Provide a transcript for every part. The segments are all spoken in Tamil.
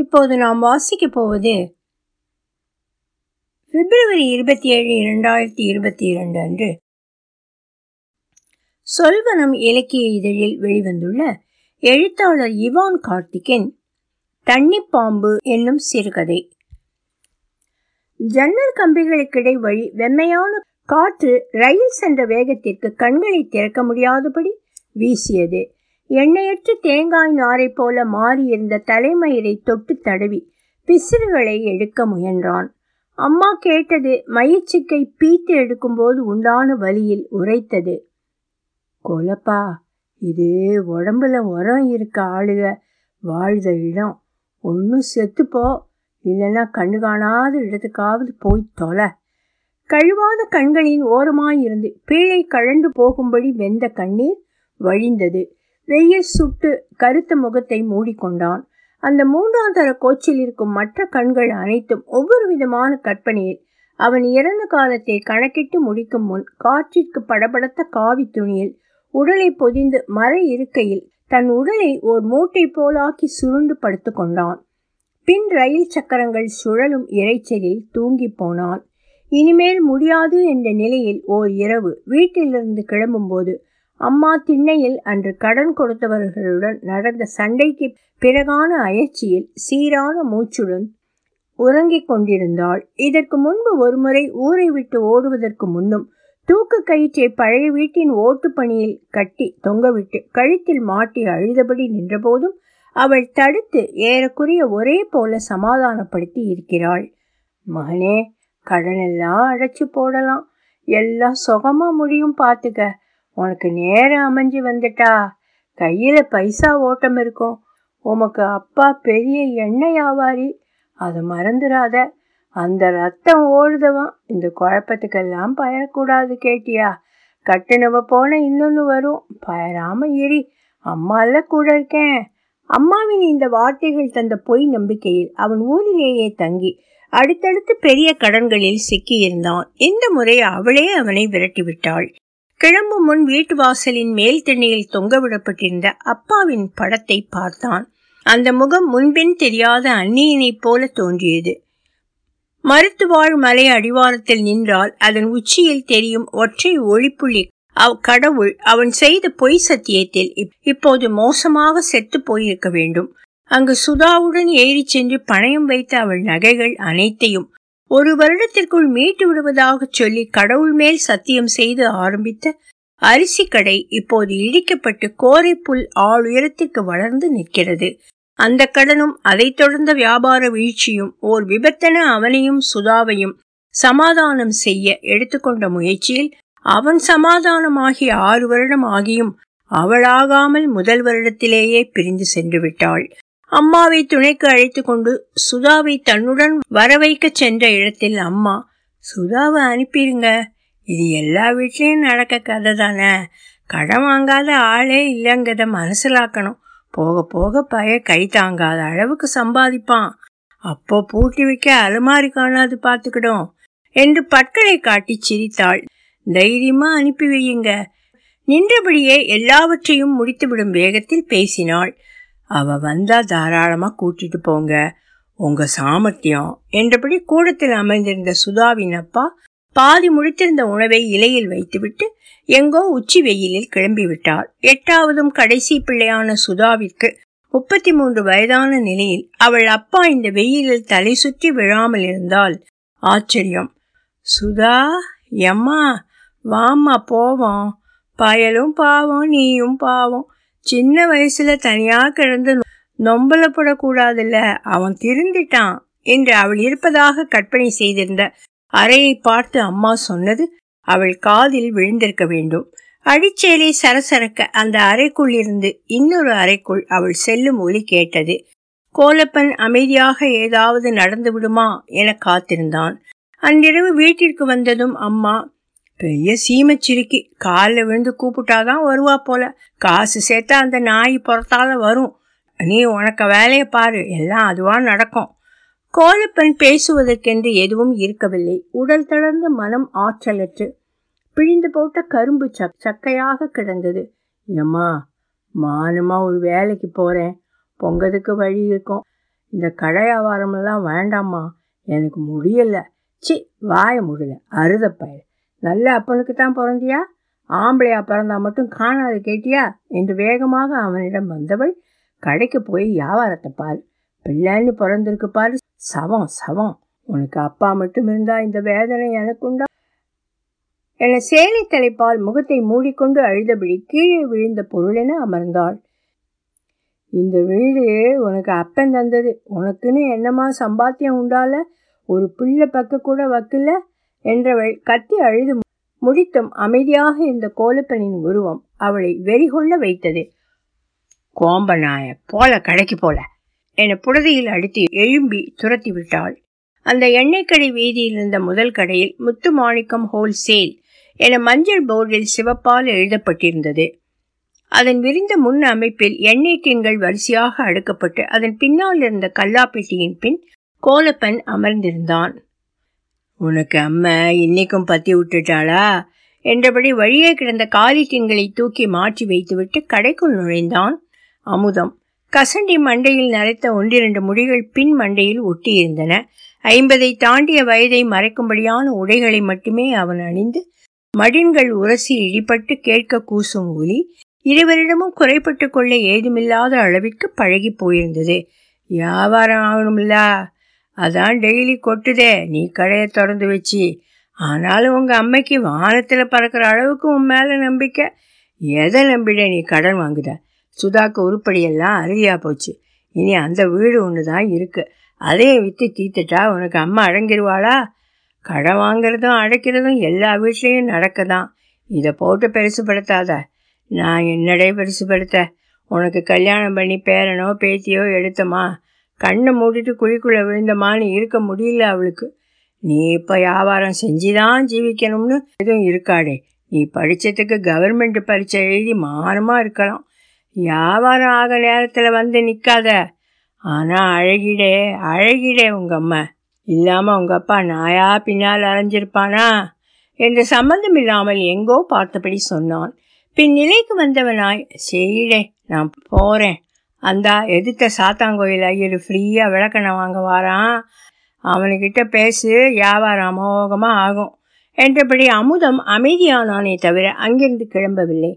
இப்போது நாம் வாசிக்கப் போவது பிப்ரவரி இருபத்தி ஏழு இரண்டாயிரத்தி இருபத்தி இரண்டு அன்று. சொல்வனம் இலக்கிய இதழில் வெளிவந்துள்ள எழுத்தாளர் இவான் கார்த்திகின் தண்ணிப்பாம்பு என்னும் சிறுகதை. ஜன்னல் கம்பிகளுக்கிடை வழி வெம்மையான காற்று ரயில் சென்ற வேகத்திற்கு கண்களை திறக்க முடியாதபடி வீசியது. எண்ணெயற்ற தேங்காய் நாரை போல மாறியிருந்த தலைமயிரை தொட்டு தடவி பிசிறுகளை எடுக்க முயன்றான். அம்மா கேட்டது மயிர்ச்சிக்கை பீத்து எடுக்கும்போது உண்டான வழியில் உரைத்தது. கோலப்பா இது உடம்புல உரம் இருக்க ஆளுக வாழ்த இடம். ஒன்றும் செத்துப்போ இல்லைன்னா கண்ணு காணாத இடத்துக்காவது போய் தொலை. கழுவாத கண்களின் ஓரமாயிருந்து பீழை கழண்டு போகும்படி வெந்த கண்ணீர் வழிந்தது. வெயில் சுட்டு கருத்த முகத்தை மூடிக்கொண்டான். அந்த மூன்றாம் தர கோச்சில் இருக்கும் மற்ற கண்கள் அனைத்தும் ஒவ்வொரு விதமான கற்பனையில் அவன் இறந்த காலத்தை கணக்கிட்டு முடிக்கும் முன் காற்றிற்கு படபடத்த காவி துணியில் உடலை பொதிந்து மர இருக்கையில் தன் உடலை ஓர் மூட்டை போலாக்கி சுருண்டு படுத்து கொண்டான். பின் ரயில் சக்கரங்கள் சுழலும் இறைச்சலில் தூங்கி போனான். இனிமேல் முடியாது என்ற நிலையில் ஓர் இரவு வீட்டிலிருந்து கிளம்பும்போது அம்மா திண்ணையில் அன்று கடன் கொடுத்தவர்களுடன் நடந்த சண்டைக்கு பிறகான அயற்சியில் சீரான மூச்சுடன் உறங்கிக் கொண்டிருந்தாள். இதற்கு முன்பு ஒருமுறை ஊரை விட்டு ஓடுவதற்கு முன்னும் தூக்கு கயிற்றை பழைய வீட்டின் ஓட்டு பணியில் கட்டி தொங்கவிட்டு கழுத்தில் மாட்டி அழுதபடி நின்றபோதும் அவள் தடுத்து ஏறக்குறைய ஒரே போல சமாதானப்படுத்தி இருக்கிறாள். மகனே கடனெல்லாம் அடைச்சு போடலாம். எல்லாம் சுகமா முடியும் பார்த்துக்க உனக்கு நேரம் அமைஞ்சு வந்துட்டா. கையில் பைசா ஓட்டம் இருக்கும். உமக்கு அப்பா பெரிய எண்ணெய் வியாபாரி அதை மறந்துடாத அந்த ரத்தம் ஓடுதவன். இந்த குழப்பத்துக்கெல்லாம் பயரக்கூடாது கேட்டியா. கட்டுனவ போன இன்னொன்று வரும். பயராம இரி. அம்மால கூட இருக்கேன். அம்மாவின் இந்த வார்த்தைகள் தந்த பொய் நம்பிக்கையில் அவன் ஊரிலேயே தங்கி அடுத்தடுத்து பெரிய கடன்களில் சிக்கியிருந்தான். இந்த முறை அவளே அவனை விரட்டிவிட்டாள். கிளம்பும் முன் வீட்டு வாசலின் மேல் திண்ணையில் தொங்கவிடப்பட்டிருந்த அப்பாவின் படத்தை பார்த்தான். அந்த முகம் முன்பின் தெரியாத அந்நியனைப் போல தோன்றியது. மருத்துவாழ் மலை அடிவாரத்தில் நின்றால் அதன் உச்சியில் தெரியும் ஒற்றை ஒளிப்புள்ளி அவ் கடவுள் அவன் செய்த பொய் சத்தியத்தில் இப்போது மோசமாக செத்து போயிருக்க வேண்டும். அங்கு சுதாவுடன் ஏறி சென்று பணயம் வைத்த அவள் நகைகள் அனைத்தையும் ஒரு வருடத்திற்குள் மீட்டு விடுவதாக சொல்லி கடவுள் மேல் சத்தியம் செய்து ஆரம்பித்த அரிசி கடை இப்போது இடிக்கப்பட்டு கோரை புல் ஆளுயரத்திற்கு வளர்ந்து நிற்கிறது. அந்த கடனும் அதைத் தொடர்ந்த வியாபார வீழ்ச்சியும் ஓர் விபத்தன அவனையும் சுதாவையும் சமாதானம் செய்ய எடுத்துக்கொண்ட முயற்சியில் அவன் சமாதானமாகி ஆறு வருடம் ஆகியும் அவளாகாமல் முதல் வருடத்திலேயே பிரிந்து சென்று விட்டாள் அம்மாவை துணைக்கு அழைத்து கொண்டு சுதாவை தன்னுடன் வரவைக்க சென்ற இடத்தில் அம்மா சுதாவை அனுப்பிடுங்க இது எல்லா வீட்லேயும் நடக்க கதை தானே? கடன் வாங்காத ஆளே இல்லைங்கிறத மனசிலாக்கணும். போக போக பய கை தாங்காத அளவுக்கு சம்பாதிப்பான். அப்போ பூட்டி வைக்க அலமாரி காணாது பார்த்துக்கிடும் என்று பற்களை காட்டி சிரித்தாள். தைரியமா அனுப்பி வையுங்க. நின்றபடியே எல்லாவற்றையும் முடித்துவிடும் வேகத்தில் பேசினாள். அவ வந்தா தாராளமா கூட்டிட்டு போங்க. உங்க சாமர்த்தியம். என்றபடி கூடத்தில் அமர்ந்திருந்த சுதாவின் அப்பா பாதி முடித்திருந்த உணவை இலையில் வைத்துவிட்டு எங்கோ உச்சி வெயிலில் கிளம்பிவிட்டார். எட்டாவதும் கடைசி பிள்ளையான சுதாவிற்கு முப்பத்தி மூன்று வயதான நிலையில் அவள் அப்பா இந்த வெயிலில் தலை சுற்றி விழாமல் இருந்தால் ஆச்சரியம். சுதா எம்மா வாம்மா போவோம். பயலும் பாவம் நீயும் பாவம். சின்ன வயசுல தனியா கிடந்து நொம்பலப்படக்கூடாதுல்ல அவன் திருந்திட்டான் என்று அவள் இருப்பதாக கற்பனை செய்திருந்த அறையை பார்த்து அம்மா சொன்னது அவள் காதில் விழுந்திருக்க வேண்டும். அடிச்சேலை சரசரக்க அந்த அறைக்குள் இருந்து இன்னொரு அறைக்குள் அவள் செல்லும் ஒலி கேட்டது. கோலப்பன் அமைதியாக ஏதாவது நடந்து விடுமா என காத்திருந்தான். அன்றிரவு வீட்டிற்கு வந்ததும் அம்மா பெரிய சீமச்சிரிக்கி காலில் விழுந்து கூப்பிட்டாதான் வருவா போல. காசு சேர்த்தா அந்த நாய் புறத்தால வரும். நீ உனக்கு வேலையை பாரு எல்லாம் அதுவாக நடக்கும். கோலப்பன் பேசுவதற்கென்று எதுவும் இருக்கவில்லை. உடல் தளர்ந்த மனம் ஆற்றலற்று பிழிந்து போட்ட கரும்பு சக் சக்கையாக கிடந்தது. ஏம்மா மானமா ஒரு வேலைக்கு போகிறேன் பொங்கதுக்கு வழி இருக்கும். இந்த கடை வியாபாரமெல்லாம் வேண்டாம்மா. எனக்கு முடியலை. சி வாய முடியல அறுத பயிர். நல்ல அப்பனுக்கு தான் பிறந்தியா ஆம்பளையா பிறந்தா மட்டும் காணாது கேட்டியா? என்று வேகமாக அவனிடம் வந்தவள் கடைக்கு போய் வியாபாரத்தை பாரு. பிள்ளைன்னு பிறந்திருக்கு பாரு. சவம் சவம். உனக்கு அப்பா மட்டும் இருந்தா இந்த வேதனை எனக்குண்டா என சேலை தலைப்பால் முகத்தை மூடிக்கொண்டு அழுதபடி கீழே விழுந்த பொருளென அமர்ந்தாள். இந்த வீடு உனக்கு அப்பன் தந்தது. உனக்குன்னு என்னமா சம்பாத்தியம் உண்டால? ஒரு பிள்ளை பக்க கூட வைக்கல என்றவள் கத்தி அழுது முடித்தும் அமைதியாக இருந்த கோலப்பனின் உருவம் அவளை வெறிகொள்ள வைத்தது. கோம்பநாய போல கடைக்கு போல என புடதையில் அடித்து எழும்பி துரத்தி விட்டாள். அந்த எண்ணெய்க்கடை வீதியில் இருந்த முதல் கடையில் முத்து மாணிக்கம் ஹோல்சேல் என மஞ்சள் போர்டில் சிவப்பால் எழுதப்பட்டிருந்தது. அதன் விரிந்த முன் அமைப்பில் எண்ணெய் டின்கள் வரிசையாக அடுக்கப்பட்டு அதன் பின்னால் இருந்த கல்லாப்பெட்டியின் பின் கோலப்பன் அமர்ந்திருந்தான். உனக்கு அம்மா இன்னைக்கும் பத்தி விட்டுட்டாளா? என்றபடி வழியே கிடந்த காலி டின்களை தூக்கி மாற்றி வைத்துவிட்டு கடைக்குள் நுழைந்தான் அமுதம். கசண்டி மண்டையில் நரைத்த ஒன்றிரண்டு முடிகள் பின் மண்டையில் ஒட்டியிருந்தன. ஐம்பதை தாண்டிய வயதை மறைக்கும்படியான உடைகளை மட்டுமே அவன் அணிந்து மடின்கள் உரசி இடிபட்டு கேட்க கூசும் ஒலி இருவரிடமும் குறைப்பட்டு கொள்ள ஏதுமில்லாத அளவிற்கு பழகி போயிருந்தது. வியாபாரம் ஆகணும்ல அதான் டெய்லி கொட்டுதே நீ கடையை திறந்து வச்சு. ஆனாலும் உங்கள் அம்மைக்கு வானத்தில் பறக்கிற அளவுக்கு உன் மேலே நம்பிக்கை. எதை நம்பிட நீ கடன் வாங்குத? சுதாக்கு உருப்படியெல்லாம் அருதியாக போச்சு. இனி அந்த வீடு ஒன்று தான் இருக்கு. அதையும் விற்று தீத்துட்டா உனக்கு அம்மா அடங்கிடுவாளா கடன் வாங்குறதும் அடைக்கிறதும் எல்லா வீட்லேயும் நடக்க தான் இதை போட்டு பெருசுப்படுத்தாத நான் என்னடே பெருசுப்படுத்த உனக்கு கல்யாணம் பண்ணி பேரனோ பேத்தியோ எடுத்தமா? கண்ணை மூடிட்டு குழிக்குள்ளே விழுந்தமான்னு இருக்க முடியல அவளுக்கு. நீ இப்போ வியாபாரம் செஞ்சுதான் ஜீவிக்கணும்னு எதுவும் இருக்காடே நீ படித்ததுக்கு கவர்மெண்ட் பரீட்சை எழுதி மானமாக இருக்கலாம். வியாபாரம் ஆக நேரத்தில் வந்து நிற்காத ஆனால் அழகிடே அழகிடே உங்கள் அம்மா. இல்லாமல் உங்கள் அப்பா நாயா பின்னால் அலைஞ்சிருப்பானா? என்று சம்பந்தம் இல்லாமல் எங்கோ பார்த்தபடி சொன்னான். பின் நிலைக்கு வந்தவனாய் சரிடே நான் போகிறேன் அந்தா எதிர்த்த சாத்தாங்கோயில் ஐயர் ஃப்ரீயாக விளக்கணை வாங்க வாரான். அவனுக்கிட்ட பேசு வியாபாரம் அமோகமாக ஆகும். என்றபடி அமுதம் அமைதியானானே தவிர அங்கிருந்து கிளம்பவில்லை.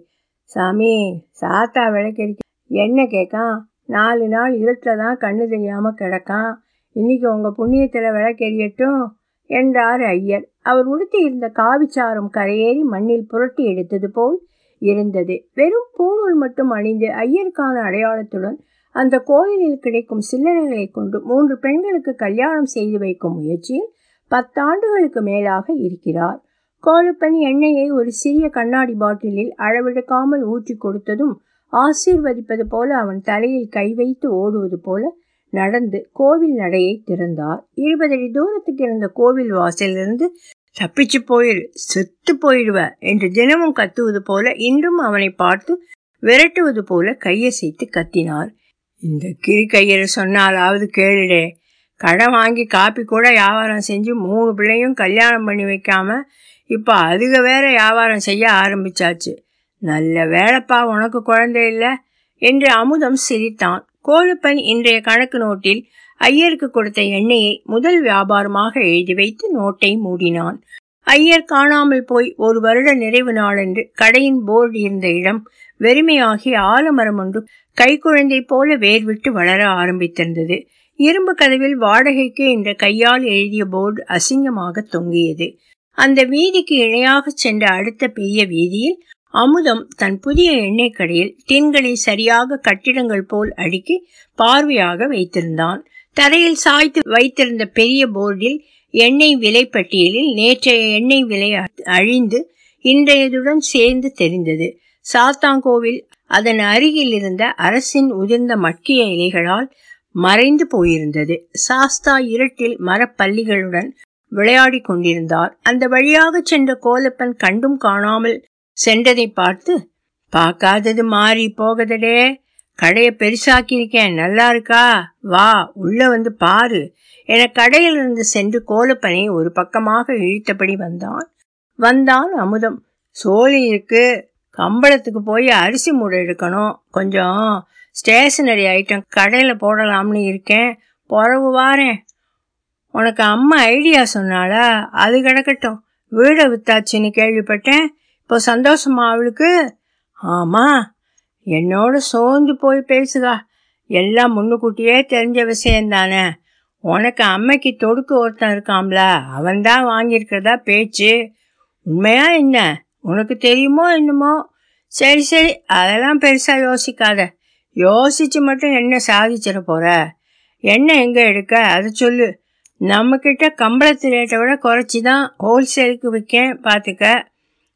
சாமி சாத்தா விளக்கெரிக்க என்ன கேட்கான்? நாலு நாள் இருட்டில் தான் கண்ணு தெரியாமல் கிடக்கான். இன்றைக்கி உங்கள் புண்ணியத்தில் விளக்கெறியட்டும் என்றார் ஐயர். அவர் உடுத்தி இருந்த காவிச்சாரம் கரையேறி மண்ணில் புரட்டி எடுத்தது போல் இருந்தது. வெறும் பூணூல் மட்டும் அணிந்து ஐயருக்கான அடையாளத்துடன் அந்த கோயிலில் கிடைக்கும் சில்லறைகளை கொண்டு மூன்று பெண்களுக்கு கல்யாணம் செய்து வைக்கும் முயற்சியில் பத்தாண்டுகளுக்கு மேலாக இருக்கிறார். கோலப்பன் எண்ணெயை ஒரு சிறிய கண்ணாடி பாட்டிலில் அளவெடுக்காமல் ஊற்றி கொடுத்ததும் ஆசீர்வதிப்பது போல அவன் தலையில் கை வைத்து ஓடுவது போல நடந்து கோவில் நடையை திறந்தார். இருபது அடி தூரத்துக்கு இருந்த கோவில் வாசலிலிருந்து தப்பிச்சு போயிரு செத்து போயிடுவ என்று தினமும் கத்துவது போல இன்றும் அவனை பார்த்து விரட்டுவது போல கையசைத்து கத்தினார். இந்த கிரி கையரை சொன்னாலாவது கேளுடே. கடன் வாங்கி காப்பி கூட வியாபாரம் செஞ்சு மூணு பிள்ளையும் கல்யாணம் பண்ணி வைக்காம இப்போ அதுக வேற வியாபாரம் செய்ய ஆரம்பிச்சாச்சு. நல்ல வேலைப்பா உனக்கு குழந்தை இல்லை? என்று அமுதம் சிரித்தான். கோலப்பன் இன்றைய கணக்கு நோட்டில் ஐயருக்கு கொடுத்த எண்ணெயை முதல் வியாபாரமாக எழுதி வைத்து நோட்டை மூடினான். ஐயர் காணாமல் போய் ஒரு வருட நிறைவு நாளன்று கடையின் போர்டு இருந்த இடம் வெறுமையாகி ஆலமரம் ஒன்று கைக்குழந்தை போல வேர்விட்டு வளர ஆரம்பித்திருந்தது. இரும்பு கதவில் வாடகைக்கு என்ற கையால் எழுதிய போர்டு அசிங்கமாக தொங்கியது. அந்த வீதிக்கு இணையாக சென்ற அடுத்த பெரிய வீதியில் அமுதம் தன் புதிய எண்ணெய் கடையில் டின்களை சரியாக கட்டிடங்கள் போல் அடுக்கி பார்வையாக வைத்திருந்தான். தரையில் சாய்த்து வைத்திருந்த பெரிய போர்டில் எண்ணெய் விலை பட்டியலில் நேற்றைய எண்ணெய் விலை அழிந்து இன்றையதுடன் சேர்ந்து தெரிந்தது. சாத்தாங்கோவில் அதன் அருகில் இருந்த அரசின் உதிர்ந்த மட்கிய இலைகளால் மறைந்து போயிருந்தது. சாஸ்தா இருட்டில் மரப்பள்ளிகளுடன் விளையாடி கொண்டிருந்தார். அந்த வழியாக சென்ற கோலப்பன் கண்டும் காணாமல் சென்றதை பார்த்து பார்க்காதது மாறி போகதடே. கடையை பெருசாக்கியிருக்கேன். நல்லா இருக்கா வா உள்ள வந்து பாரு. என கடையிலிருந்து சென்று கோலப்பனை ஒரு பக்கமாக இழுத்தபடி வந்தான். வந்தான் அமுதம். சோழி இருக்கு. கம்பளத்துக்கு போய் அரிசி மூடை எடுக்கணும். கொஞ்சம் ஸ்டேஷனரி ஐட்டம் கடையில் போடலாம்னு இருக்கேன். பிறவு வாரேன். உனக்கு அம்மா ஐடியா சொன்னாளா? அது கிடக்கட்டும். வீடை வித்தாச்சுன்னு கேள்விப்பட்டேன். இப்போ சந்தோஷமா அவளுக்கு? ஆமாம் என்னோட சோர்ந்து போய் பேசுகா. எல்லாம் முன்னுக்கூட்டியே தெரிஞ்ச விஷயம் தானே உனக்கு அம்மைக்கு தொடுக்கு ஒருத்தன் இருக்காம்ல அவன்தான் வாங்கியிருக்கிறதா பேச்சு. உண்மையா என்ன? உனக்கு தெரியுமோ என்னமோ? சரி சரி அதெல்லாம் பெருசாக யோசிக்காத. யோசிச்சு மட்டும் என்ன சாதிச்சிட போற? என்ன எங்கே எடுக்க? அதை சொல்லு. நம்மக்கிட்ட கம்பளத்து ரேட்டை விட குறைச்சி தான் ஹோல்சேலுக்கு விற்கேன் பார்த்துக்க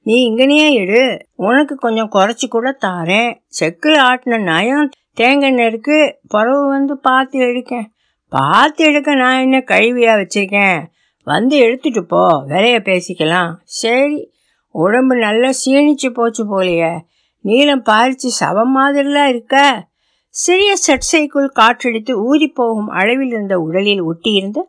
நீ இங்கனையே எடு உனக்கு கொஞ்சம் குறைச்சி கூட தாரேன். செக்கில் ஆட்டின நயம் தேங்காய் இருக்கு பறவை வந்து பார்த்து எடுக்கேன் பார்த்து எடுக்க நான் என்ன கழுவியாக வச்சிருக்கேன்? வந்து எடுத்துட்டு போ. விலைய பேசிக்கலாம். சரி. உடம்பு நல்லா சீணிச்சு போச்சு போலையே. நீளம் பாரிச்சு சவம் மாதிரிலாம் இருக்க. சிறிய சட்சைக்குள் காற்றடித்து ஊதி போகும் அளவில் இருந்த உடலில் ஒட்டியிருந்த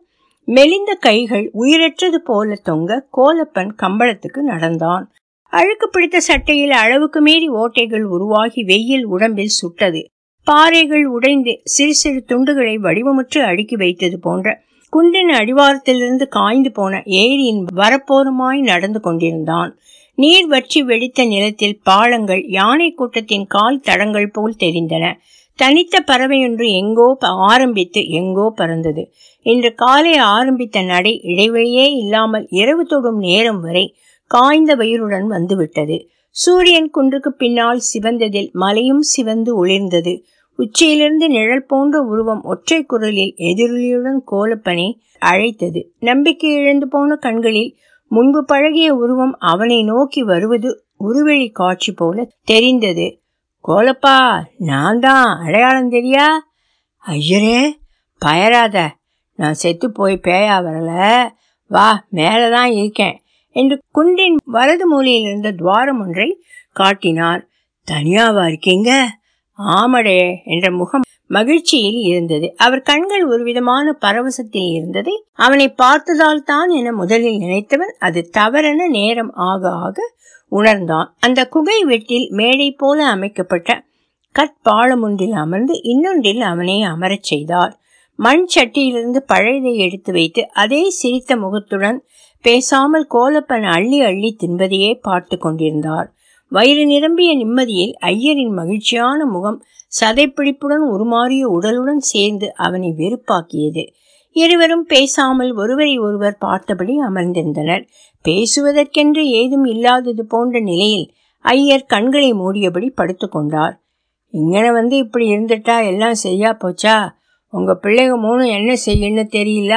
மெலிந்த கைகள் உயிரற்றது போல தொங்க கோலப்பன் கம்பளத்துக்கு நடந்தான். அழுக்கு பிடித்த சட்டையில் அளவுக்கு மீறி ஓட்டைகள் உருவாகி வெயில் உடம்பில் சுட்டது. பாறைகள் உடைந்து சிறு சிறு துண்டுகளை வடிவமுற்று அடுக்கி வைத்தது போன்ற குன்றின் அடிவாரத்திலிருந்து காய்ந்து போன ஏரியின் வரப்போருமாய் நடந்து கொண்டிருந்தான். நீர் வற்றி வெடித்த நிலத்தில் பாலங்கள் யானை கூட்டத்தின் கால் தடங்கள் போல் தெரிந்தன. தனித்த பறவையொன்று எங்கோ ஆரம்பித்து எங்கோ பறந்தது. இன்று காலை ஆரம்பித்த நடை இடைவெளியே இல்லாமல் இரவு தொடும் நேரம் வரை காய்ந்த வயிறுடன் வந்துவிட்டது. சூரியன் குன்றுக்கு பின்னால் சிவந்ததில் மலையும் சிவந்து ஒளிர்ந்தது. உச்சியிலிருந்து நிழல் போன்ற உருவம் ஒற்றை குரலில் எதிரொலியுடன் கோலப்பனை அழைத்தது. நம்பிக்கை இழந்து போன கண்களில் முன்பு பழகிய உருவம் அவனை நோக்கி வருவது உருவெளி காட்சி போல தெரிந்தது. கோலப்பா நான் தான் அடையாளம் தெரியா? ஐயரே பயராத. நான் செத்து போய் பேயா வரல. வா மேலதான் இருக்கேன். என்று குன்றின் வலது மூலையில் இருந்த துவாரம் ஒன்றை காட்டினார். தனியாவா இருக்கீங்க? ஆமடே என்ற முகம் மகிழ்ச்சியில் இருந்தது. அவர் கண்கள் ஒரு விதமான பரவசத்தில் இருந்ததை அவனை பார்த்ததால் தான் என முதலில் நினைத்தவன் அது தவறென நேரம் ஆக ஆக உணர்ந்தான். அந்த குகை வெட்டில் மேடை போல அமைக்கப்பட்ட கற்பாலம் ஒன்றில் அமர்ந்து இன்னொன்றில் அவனை அமரச் செய்தார். மண் சட்டியிலிருந்து பழையதை எடுத்து வைத்து அதே சிரித்த முகத்துடன் பேசாமல் கோலப்பன் அள்ளி அள்ளி தின்பதையே பார்த்து கொண்டிருந்தார். வயிறு நிரம்பிய நிம்மதியில் ஐயரின் மகிழ்ச்சியான முகம் சதைப்பிடிப்புடன் உருமாறிய உடலுடன் சேர்ந்து அவனை வெறுப்பாக்கியது. இருவரும் பேசாமல் ஒருவரை ஒருவர் பார்த்தபடி அமர்ந்திருந்தனர். பேசுவதற்கென்று ஏதும் இல்லாதது போன்ற நிலையில் ஐயர் கண்களை மூடியபடி படுத்துக்கொண்டார் இங்கன வந்து இப்படி இருந்துட்டா எல்லாம் சரியா போச்சா? உங்க பிள்ளைங்க மூணு என்ன செய்யணும்னு தெரியல?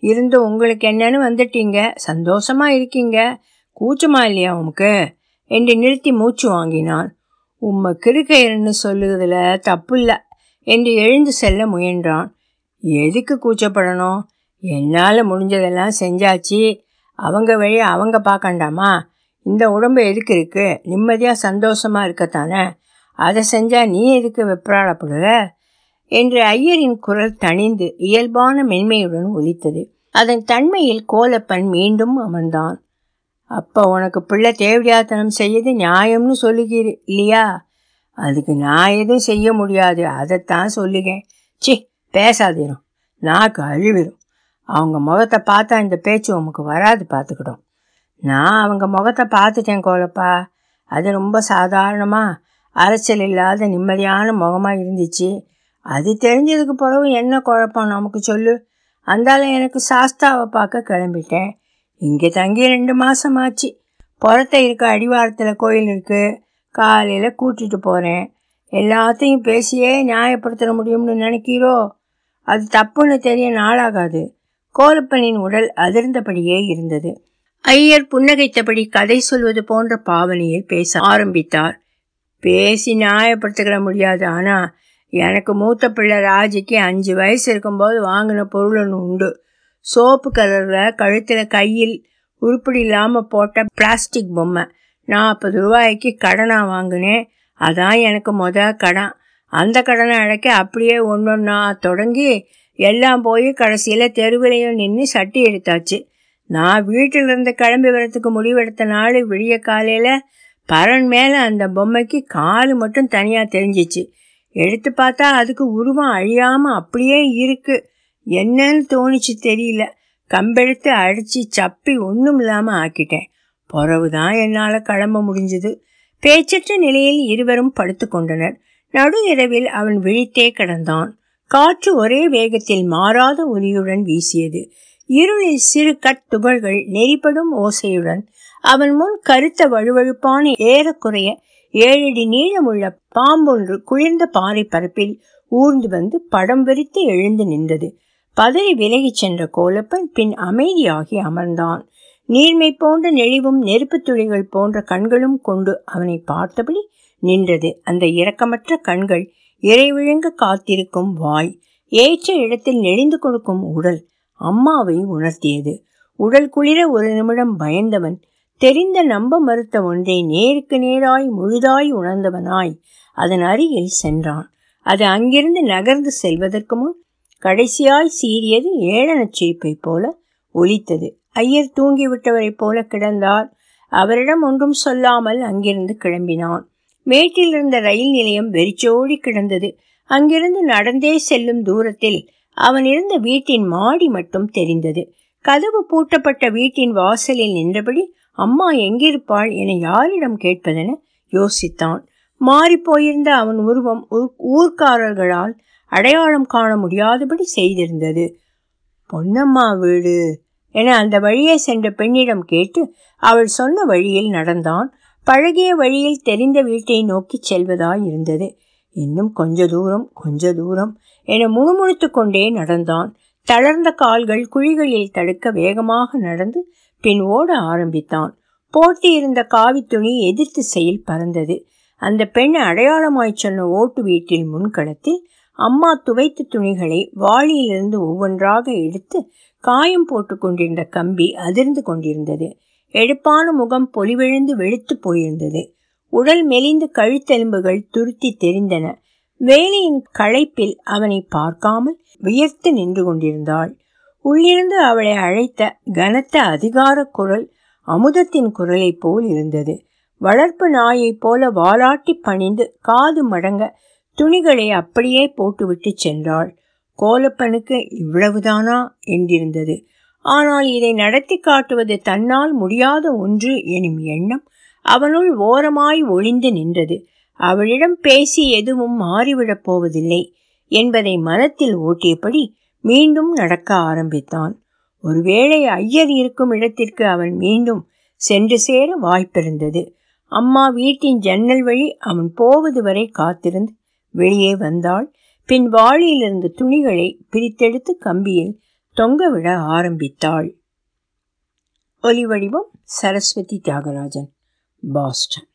இருந்து உங்களுக்கு என்னன்னு வந்துட்டீங்க. சந்தோஷமா இருக்கீங்க. கூச்சமா இல்லையா உமக்கு? என்று நிறுத்தி மூச்சு வாங்கினான். உம்ம கிருக்கையர்னு சொல்லுறதுல தப்பு இல்லை என்று எழுந்து செல்ல முயன்றான். எதுக்கு கூச்சப்படணும்? என்னால் முடிஞ்சதெல்லாம் செஞ்சாச்சு. அவங்க வழி அவங்க பார்க்கண்டாமா? இந்த உடம்பு எதுக்கு இருக்குது நிம்மதியாக சந்தோஷமாக இருக்கத்தானே? அதை செஞ்சால் நீ எதுக்கு வெப்ராடப்படுற என்று ஐயரின் குரல் தணிந்து இயல்பான மென்மையுடன் ஒலித்தது. அதன் தன்மையில் கோலப்பன் மீண்டும் அமர்ந்தான். அப்ப உனக்கு பிள்ளை தேவடியாத்தனம் செய்யது நியாயம்னு சொல்லுகிறீ இல்லையா? அதுக்கு நான் எதுவும் செய்ய முடியாது. அதைத்தான் சொல்லுகேன் சி பேசாதீரும். நாக்கு அழிவிடும் அவங்க முகத்தை பார்த்தா இந்த பேச்சு உமக்கு வராது பார்த்துக்கிட்டோம் நான் அவங்க முகத்தை பார்த்துட்டேன் கோலப்பா. அது ரொம்ப சாதாரணமாக அரைச்சல் இல்லாத நிம்மதியான முகமாக இருந்துச்சு. அது தெரிஞ்சதுக்கு பிறகு என்ன குழப்பம் நமக்கு சொல்லு. அந்தால எனக்கு சாஸ்தாவை பார்க்க கிளம்பிட்டேன். இங்கே தங்கி ரெண்டு மாதம் ஆச்சு. புறத்த இருக்க அடிவாரத்தில் கோயில் இருக்குது காலையில் கூட்டிகிட்டு போகிறேன் எல்லாத்தையும் பேசியே நியாயப்படுத்த முடியும்னு நினைக்கிறோ? அது தப்புன்னு தெரிய நாளாகாது. கோலப்பனின் உடல் அதிர்ந்தபடியே இருந்தது. ஐயர் புன்னகைத்தபடி கதை சொல்வது போன்ற பாவனையில் பேச ஆரம்பித்தார். பேசி நியாயப்படுத்திக்கிட முடியாது. ஆனால் எனக்கு மூத்த பிள்ளை ராஜிக்கு அஞ்சு வயசு இருக்கும்போது வாங்கின பொருள் ஒன்று உண்டு. சோப்பு கலரில் கழுத்தில் கையில் உருப்படி இல்லாமல் போட்ட பிளாஸ்டிக் பொம்மை. நாற்பது ரூபாய்க்கு கடனாக வாங்கினேன். அதான் எனக்கு முத கடன் அந்த கடனை அழைக்க அப்படியே ஒன்றொன்னா தொடங்கி எல்லாம் போய் கடைசியில் தெருவிலையும் நின்று சட்டி எடுத்தாச்சு. நான் வீட்டிலிருந்து கிளம்பி வரத்துக்கு முடிவெடுத்த நாள் விடிய காலையில் பரன் மேலே அந்த பொம்மைக்கு காலு மட்டும் தனியாக தெரிஞ்சிச்சு. எடுத்து பார்த்தா அதுக்கு உருவம் அழியாமல் அப்படியே இருக்கு. என்னன்னு தோணுச்சு தெரியல. கம்பெடுத்து அடிச்சு சப்பி ஒன்றும் இல்லாமல் ஆக்கிட்டேன். பிறவு தான் என்னால் கிளம்ப முடிஞ்சது. பேச்சற்ற நிலையில் இருவரும் படுத்து கொண்டனர். நடு இரவில் அவன் விழித்தே கிடந்தான். காற்று ஒரே வேகத்தில் மாறாத ஒலியுடன் வீசியது. இருளில் சிறு கட் துகள்கள் நெறிப்படும் ஓசையுடன் அவன் முன் கருத்த வழுவழுப்பான ஏறக்குறைய ஏழடி நீளமுள்ள பாம்பொன்று குளிர்ந்த பாறை பரப்பில் ஊர்ந்து வந்து படம் வெறித்து எழுந்து நின்றது. பதறி விலகிச் சென்ற கோலப்பன் பின் அமைதியாகி அமர்ந்தான். நீர்மை போன்ற நெளிவும் நெருப்பு துளிகள் போன்ற கண்களும் கொண்டு அவனை பார்த்தபடி நின்றது. அந்த இரக்கமற்ற கண்கள் இறை விழுங்க காத்திருக்கும் வாய் ஏற்ற இடத்தில் நெளிந்து கொடுக்கும் உடல் அம்மாவை உணர்த்தியது. உடல் குளிர ஒரு நிமிடம் பயந்தவன் தெரிந்த நம்ப மறுத்த ஒன்றை நேருக்கு நேராய் முழுதாய் உணர்ந்தவனாய் அதன் அருகில் சென்றான். அது அங்கிருந்து நகர்ந்து செல்வதற்கு முன் கடைசியாய் சீரியது ஏழனச் சிரிப்பை போல ஒலித்தது. ஐயர் தூங்கிவிட்டவரைப் போல கிடந்தார். அவரிடம் ஒன்றும் சொல்லாமல் அங்கிருந்து கிளம்பினான். மேட்டில் இருந்த ரயில் நிலையம் வெறிச்சோடி கிடந்தது. அங்கிருந்து நடந்தே செல்லும் தூரத்தில் அவன் இருந்த வீட்டின் மாடி மட்டும் தெரிந்தது. கதவு பூட்டப்பட்ட வீட்டின் வாசலில் நின்றபடி அம்மா எங்கிருப்பாள் என யாரிடம் கேட்பதென யோசித்தான். மாறிப்போயிருந்த அவன் உருவம் ஊர்க்காரர்களால் அடையாளம் காண முடியாதபடி செய்திருந்தது. பொன்னம்மா வீடு என அந்த வழியே சென்ற பெண்ணிடம் கேட்டு அவள் சொன்ன வழியில் நடந்தான். பழகிய வழியில் தெரிந்த வீட்டை நோக்கி செல்வதாய் இருந்தது. இன்னும் கொஞ்ச தூரம் கொஞ்ச தூரம் என முணுமுணுத்து கொண்டே நடந்தான். தளர்ந்த கால்கள் குழிகளில் தடுக்க வேகமாக நடந்து பின் ஓட ஆரம்பித்தான். போட்டியிருந்த காவி துணி எதிர்த்து செயல் பறந்தது. அந்த பெண் அடையாளமாய் சொன்ன ஓட்டு வீட்டில் முன்களத்தில் அம்மா துவைத்த துணிகளை வாளியிலிருந்து ஒவ்வொன்றாக எடுத்து காயம் போட்டு கொண்டிருந்த கம்பி அதிர்ந்து கொண்டிருந்தது. எடுப்பான முகம் பொலிவிழுந்து வெளுத்து போயிருந்தது. உடல் மெலிந்து கழுத்தெலும்புகள் துருத்தி தெரிந்தன. வேலையின் களைப்பில் அவனை பார்க்காமல் வியர்த்து நின்று கொண்டிருந்தாள். உள்ளிருந்து அவளை அழைத்த கனத்த அதிகார குரல் அமுதத்தின் குரலைப் போல் இருந்தது. வளர்ப்பு நாயைப் போல வாலாட்டி பணிந்து காது மடங்க துணிகளை அப்படியே போட்டுவிட்டு சென்றாள். கோலப்பனுக்கு இவ்வளவுதானா? என்றிருந்தது. ஆனால் இதை நடத்தி காட்டுவது தன்னால் முடியாத ஒன்று எனும் எண்ணம் அவனுள் ஓரமாய் ஒளிந்து நின்றது. அவளிடம் பேசி எதுவும் மாறிவிடப் போவதில்லை என்பதை மனத்தில் ஓட்டியபடி மீண்டும் நடக்க ஆரம்பித்தான். ஒருவேளை ஐயர் இருக்கும் இடத்திற்கு அவன் மீண்டும் சென்று சேர வாய்ப்பிருந்தது. அம்மா வீட்டின் ஜன்னல் வழி அவன் போவது வரை காத்திருந்து வெளியே வந்தாள். பின் வாளியிலிருந்து துணிகளை பிரித்தெடுத்து கம்பியில் தொங்கவிட ஆரம்பித்தாள். ஒலி வடிவம் சரஸ்வதி தியாகராஜன் பாஸ்டன்.